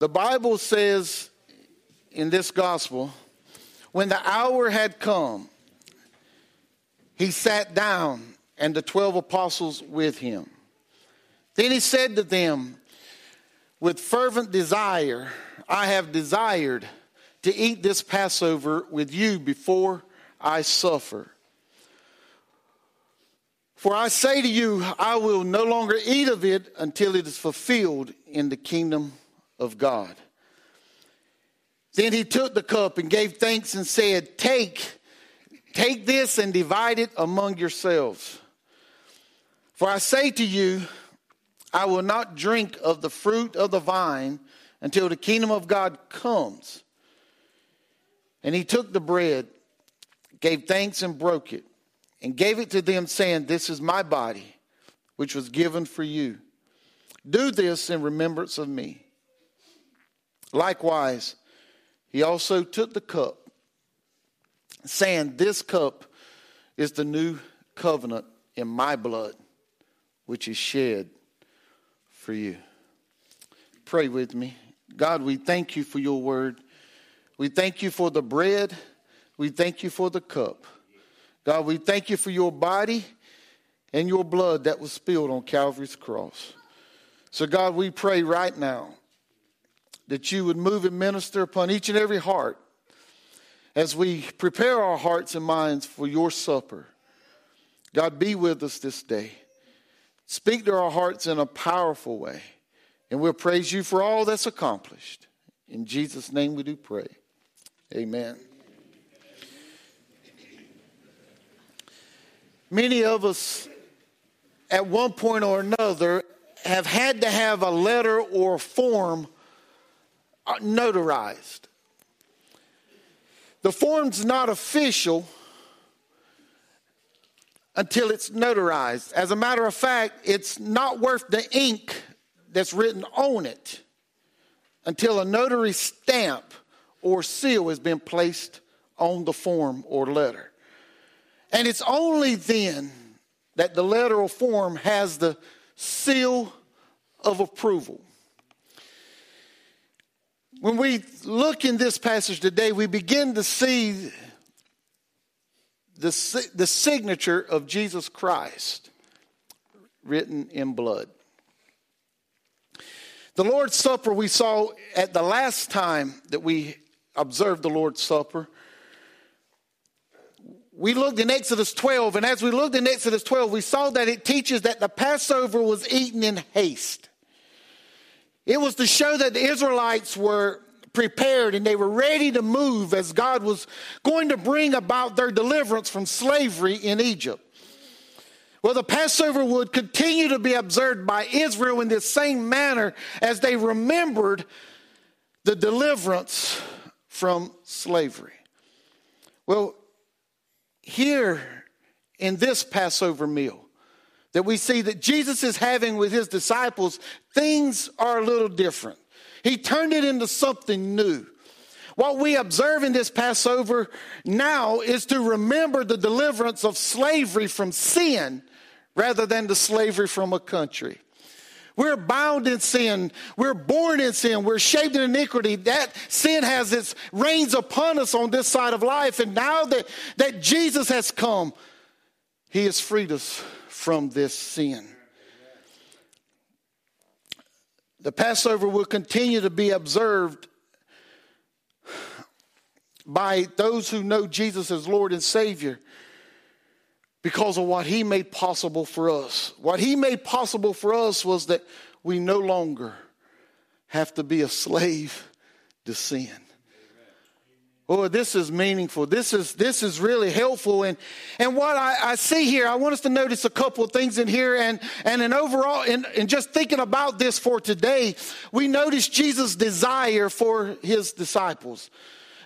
The Bible says in this gospel, when the hour had come, he sat down and the 12 apostles with him. Then he said to them, With fervent desire, I have desired to eat this Passover with you before I suffer. For I say to you, I will no longer eat of it until it is fulfilled in the kingdom of God. Then he took the cup and gave thanks and said, Take, take this and divide it among yourselves. For I say to you, I will not drink of the fruit of the vine until the kingdom of God comes. And he took the bread, gave thanks, and broke it, and gave it to them, saying, This is my body, which was given for you. Do this in remembrance of me. Likewise, he also took the cup, saying, This cup is the new covenant in my blood, which is shed for you. Pray with me. God, we thank you for your word. We thank you for the bread. We thank you for the cup. God, we thank you for your body and your blood that was spilled on Calvary's cross. So, God, we pray right now that you would move and minister upon each and every heart as we prepare our hearts and minds for your supper. God, be with us this day. Speak to our hearts in a powerful way. And we'll praise you for all that's accomplished. In Jesus' name we do pray. Amen. Many of us, at one point or another, have had to have a letter or form Uh, notarized. The form's not official until it's notarized. As a matter of fact, it's not worth the ink that's written on it until a notary stamp or seal has been placed on the form or letter. And it's only then that the letter or form has the seal of approval. When we look in this passage today, we begin to see the, the signature of Jesus Christ written in blood. The Lord's Supper we saw at the last time that we observed the Lord's Supper. We looked in Exodus 12, and as we looked in Exodus 12, we saw that it teaches that the Passover was eaten in haste. It was to show that the Israelites were prepared and they were ready to move as God was going to bring about their deliverance from slavery in Egypt. Well, the Passover would continue to be observed by Israel in this same manner as they remembered the deliverance from slavery. Well, here in this Passover meal, that we see that Jesus is having with his disciples, things are a little different. He turned it into something new. What we observe in this Passover now is to remember the deliverance of slavery from sin rather than the slavery from a country. We're bound in sin. We're born in sin. We're shaped in iniquity. That sin has its reigns upon us on this side of life. And now that, that Jesus has come, he has freed us from this sin. The Passover will continue to be observed by those who know Jesus as Lord and Savior because of what He made possible for us. What He made possible for us was that we no longer have to be a slave to sin. Oh, this is meaningful. This is this is really helpful. And and what I, I see here, I want us to notice a couple of things in here. And and in overall, and, and just thinking about this for today, we notice Jesus' desire for his disciples.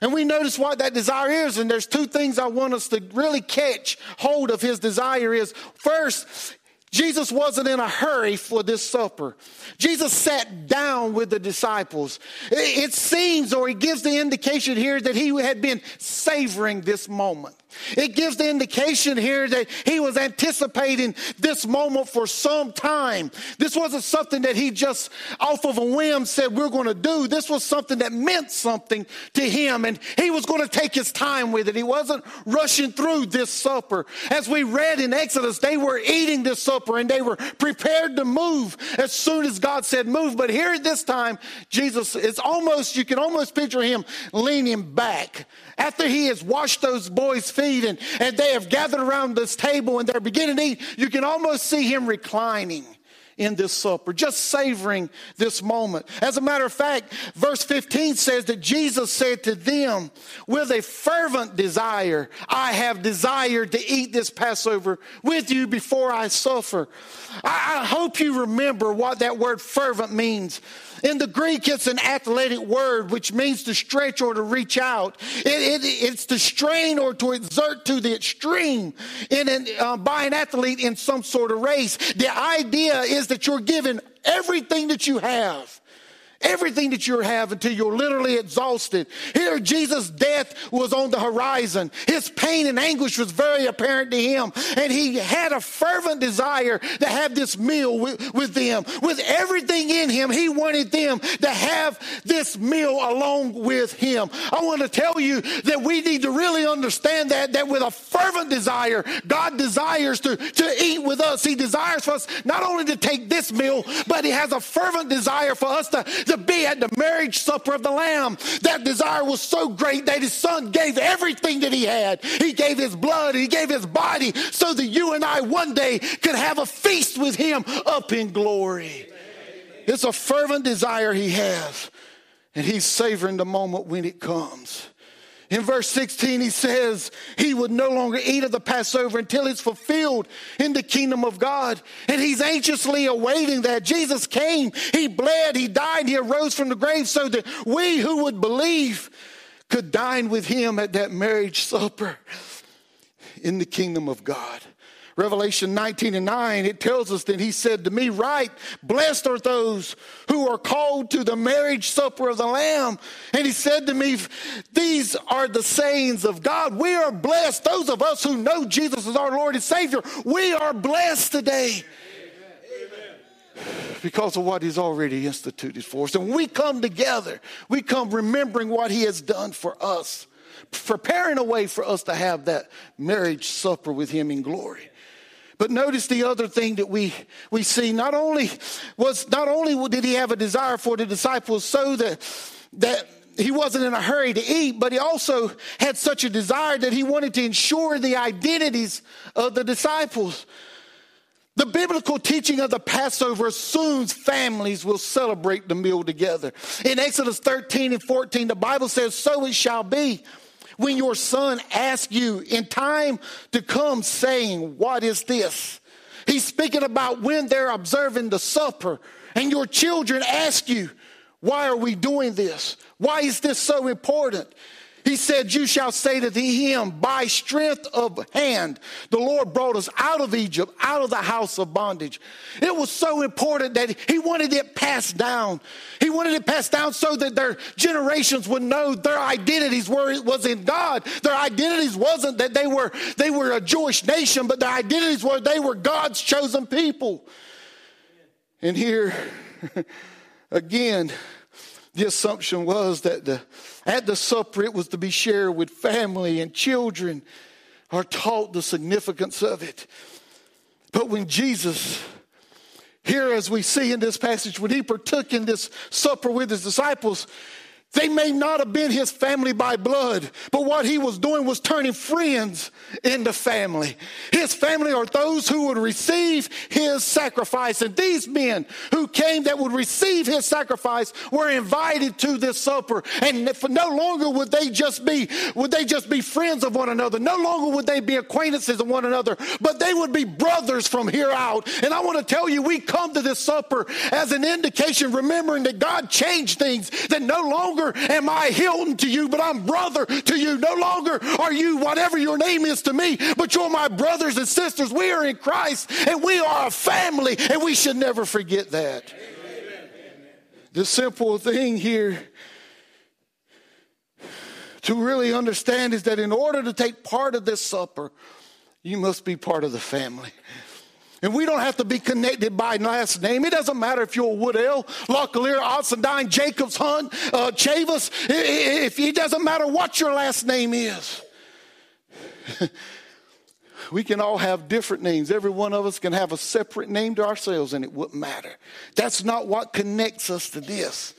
And we notice what that desire is. And there's two things I want us to really catch hold of his desire is first, Jesus wasn't in a hurry for this supper. Jesus sat down with the disciples. It seems, or he gives the indication here, that he had been savoring this moment. It gives the indication here that he was anticipating this moment for some time. This wasn't something that he just off of a whim said we're going to do. This was something that meant something to him and he was going to take his time with it. He wasn't rushing through this supper. As we read in Exodus, they were eating this supper and they were prepared to move as soon as God said move. But here at this time, Jesus is almost, you can almost picture him leaning back after he has washed those boys' feet and, and they have gathered around this table and they're beginning to eat, you can almost see him reclining in this supper, just savoring this moment. As a matter of fact, verse 15 says that Jesus said to them, with a fervent desire, I have desired to eat this Passover with you before I suffer. I, I hope you remember what that word fervent means. In the Greek, it's an athletic word which means to stretch or to reach out. It, it, it's to strain or to exert to the extreme in an, uh, by an athlete in some sort of race. The idea is that you're given everything that you have everything that you have until you're literally exhausted. Here, Jesus' death was on the horizon. His pain and anguish was very apparent to him. And he had a fervent desire to have this meal with, with them. With everything in him, he wanted them to have this meal along with him. I want to tell you that we need to really understand that, that with a fervent desire, God desires to, to eat with us. He desires for us not only to take this meal, but he has a fervent desire for us to, to be at the marriage supper of the Lamb. That desire was so great that his son gave everything that he had. He gave his blood, he gave his body so that you and I one day could have a feast with him up in glory. It's a fervent desire he has, and he's savoring the moment when it comes. In verse 16, he says he would no longer eat of the Passover until it's fulfilled in the kingdom of God. And he's anxiously awaiting that. Jesus came, he bled, he died, he arose from the grave so that we who would believe could dine with him at that marriage supper in the kingdom of God. Revelation 19 and 9, it tells us that he said to me, Write, blessed are those who are called to the marriage supper of the Lamb. And he said to me, These are the sayings of God. We are blessed. Those of us who know Jesus as our Lord and Savior, we are blessed today. Because of what he's already instituted for us. And we come together, we come remembering what he has done for us, preparing a way for us to have that marriage supper with him in glory. But notice the other thing that we, we see. Not only was, not only did he have a desire for the disciples so that, that he wasn't in a hurry to eat, but he also had such a desire that he wanted to ensure the identities of the disciples. The biblical teaching of the Passover assumes families will celebrate the meal together. In Exodus 13 and 14, the Bible says, So it shall be when your son asks you in time to come saying, What is this? He's speaking about when they're observing the supper and your children ask you, Why are we doing this? Why is this so important? He said, You shall say to him, By strength of hand, the Lord brought us out of Egypt, out of the house of bondage. It was so important that he wanted it passed down. He wanted it passed down so that their generations would know their identities were was in God. Their identities wasn't that they were they were a Jewish nation, but their identities were they were God's chosen people. And here again, the assumption was that the, at the supper it was to be shared with family and children are taught the significance of it. But when Jesus, here as we see in this passage, when he partook in this supper with his disciples, they may not have been his family by blood, but what he was doing was turning friends into family. His family are those who would receive his sacrifice. And these men who came that would receive his sacrifice were invited to this supper. And no longer would they just be, would they just be friends of one another. No longer would they be acquaintances of one another, but they would be brothers from here out. And I want to tell you, we come to this supper as an indication, remembering that God changed things, that no longer longer am I Hilton to you, but I'm brother to you. No longer are you whatever your name is to me, but you're my brothers and sisters. We are in Christ and we are a family, and we should never forget that. Amen. The simple thing here to really understand is that in order to take part of this supper, you must be part of the family. And we don't have to be connected by last name. It doesn't matter if you're Woodell, Locklear, Oxendine, Jacobs, Hunt, uh, Chavis. If it doesn't matter what your last name is. we can all have different names. Every one of us can have a separate name to ourselves, and it wouldn't matter. That's not what connects us to this.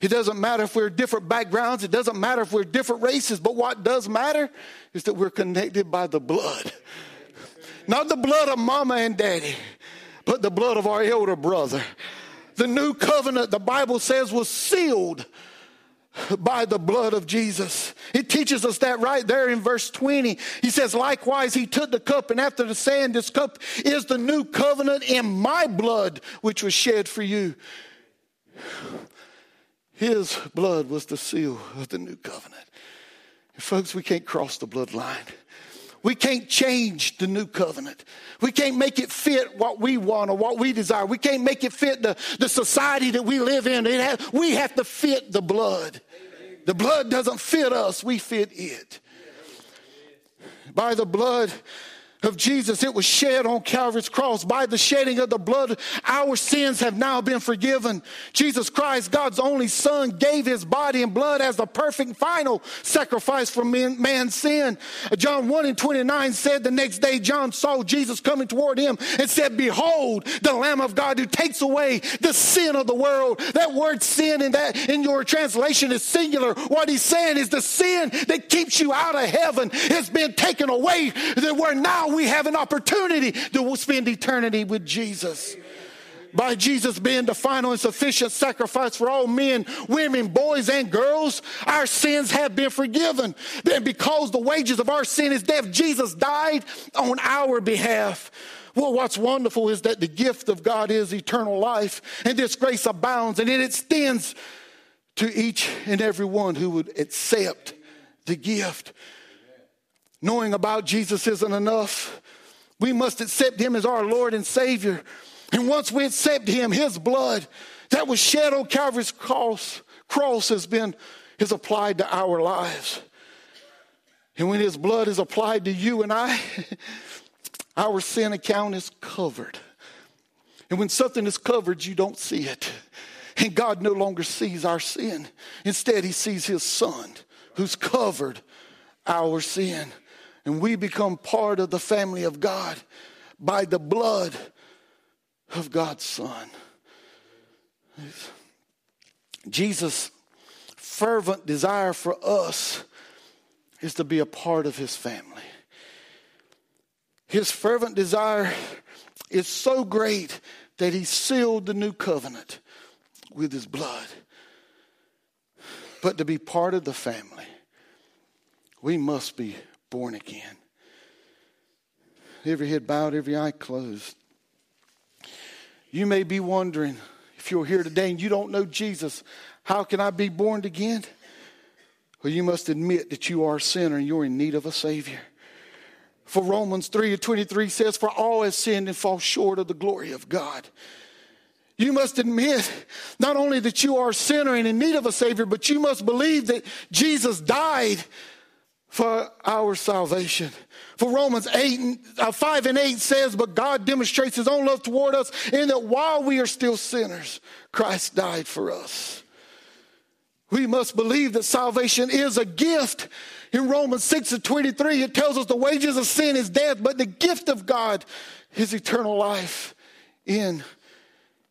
It doesn't matter if we're different backgrounds, it doesn't matter if we're different races, but what does matter is that we're connected by the blood. Not the blood of mama and daddy, but the blood of our elder brother. The new covenant, the Bible says, was sealed by the blood of Jesus. It teaches us that right there in verse 20. He says, Likewise, he took the cup, and after the saying, This cup is the new covenant in my blood, which was shed for you. His blood was the seal of the new covenant. And folks, we can't cross the bloodline. We can't change the new covenant. We can't make it fit what we want or what we desire. We can't make it fit the, the society that we live in. Has, we have to fit the blood. The blood doesn't fit us, we fit it. By the blood, of Jesus. It was shed on Calvary's cross. By the shedding of the blood, our sins have now been forgiven. Jesus Christ, God's only Son, gave his body and blood as the perfect final sacrifice for man, man's sin. John 1 and 29 said the next day John saw Jesus coming toward him and said, Behold, the Lamb of God who takes away the sin of the world. That word sin in that in your translation is singular. What he's saying is the sin that keeps you out of heaven has been taken away. That we're now we have an opportunity to spend eternity with Jesus. By Jesus being the final and sufficient sacrifice for all men, women, boys, and girls, our sins have been forgiven. Then, because the wages of our sin is death, Jesus died on our behalf. Well, what's wonderful is that the gift of God is eternal life, and this grace abounds, and it extends to each and every one who would accept the gift. Knowing about Jesus isn't enough. We must accept him as our Lord and Savior. And once we accept him, his blood that was shed on Calvary's cross, cross has been is applied to our lives. And when his blood is applied to you and I, our sin account is covered. And when something is covered, you don't see it. And God no longer sees our sin. Instead, he sees his son who's covered our sin and we become part of the family of God by the blood of God's Son. Jesus' fervent desire for us is to be a part of his family. His fervent desire is so great that he sealed the new covenant with his blood. But to be part of the family, we must be born again. Every head bowed, every eye closed. You may be wondering if you're here today and you don't know Jesus, how can I be born again? Well, you must admit that you are a sinner and you're in need of a Savior. For Romans 3 and 23 says, For all have sinned and fall short of the glory of God. You must admit not only that you are a sinner and in need of a Savior, but you must believe that Jesus died for our salvation. For Romans 8, uh, 5 and 8 says, But God demonstrates his own love toward us in that while we are still sinners, Christ died for us. We must believe that salvation is a gift. In Romans 6 and 23, it tells us the wages of sin is death, but the gift of God is eternal life in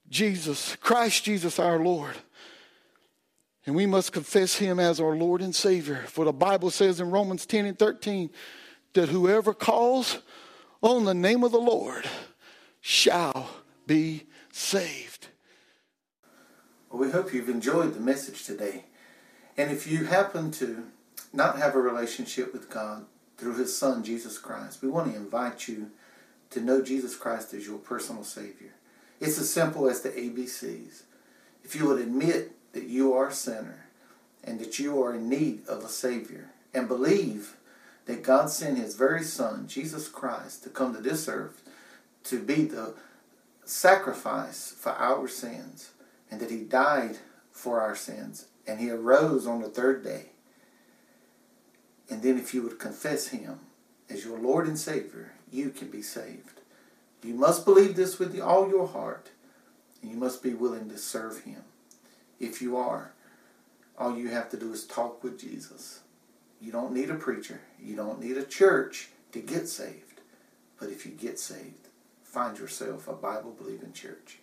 Jesus, Christ Jesus our Lord. And we must confess him as our Lord and Savior. For the Bible says in Romans 10 and 13 that whoever calls on the name of the Lord shall be saved. Well, we hope you've enjoyed the message today. And if you happen to not have a relationship with God through his Son, Jesus Christ, we want to invite you to know Jesus Christ as your personal Savior. It's as simple as the ABCs. If you would admit that you are a sinner and that you are in need of a Savior and believe that God sent His very Son, Jesus Christ, to come to this earth to be the sacrifice for our sins and that He died for our sins. And he arose on the third day. And then if you would confess him as your Lord and Savior, you can be saved. You must believe this with all your heart. And you must be willing to serve him. If you are, all you have to do is talk with Jesus. You don't need a preacher. You don't need a church to get saved. But if you get saved, find yourself a Bible believing church.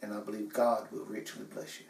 And I believe God will richly bless you.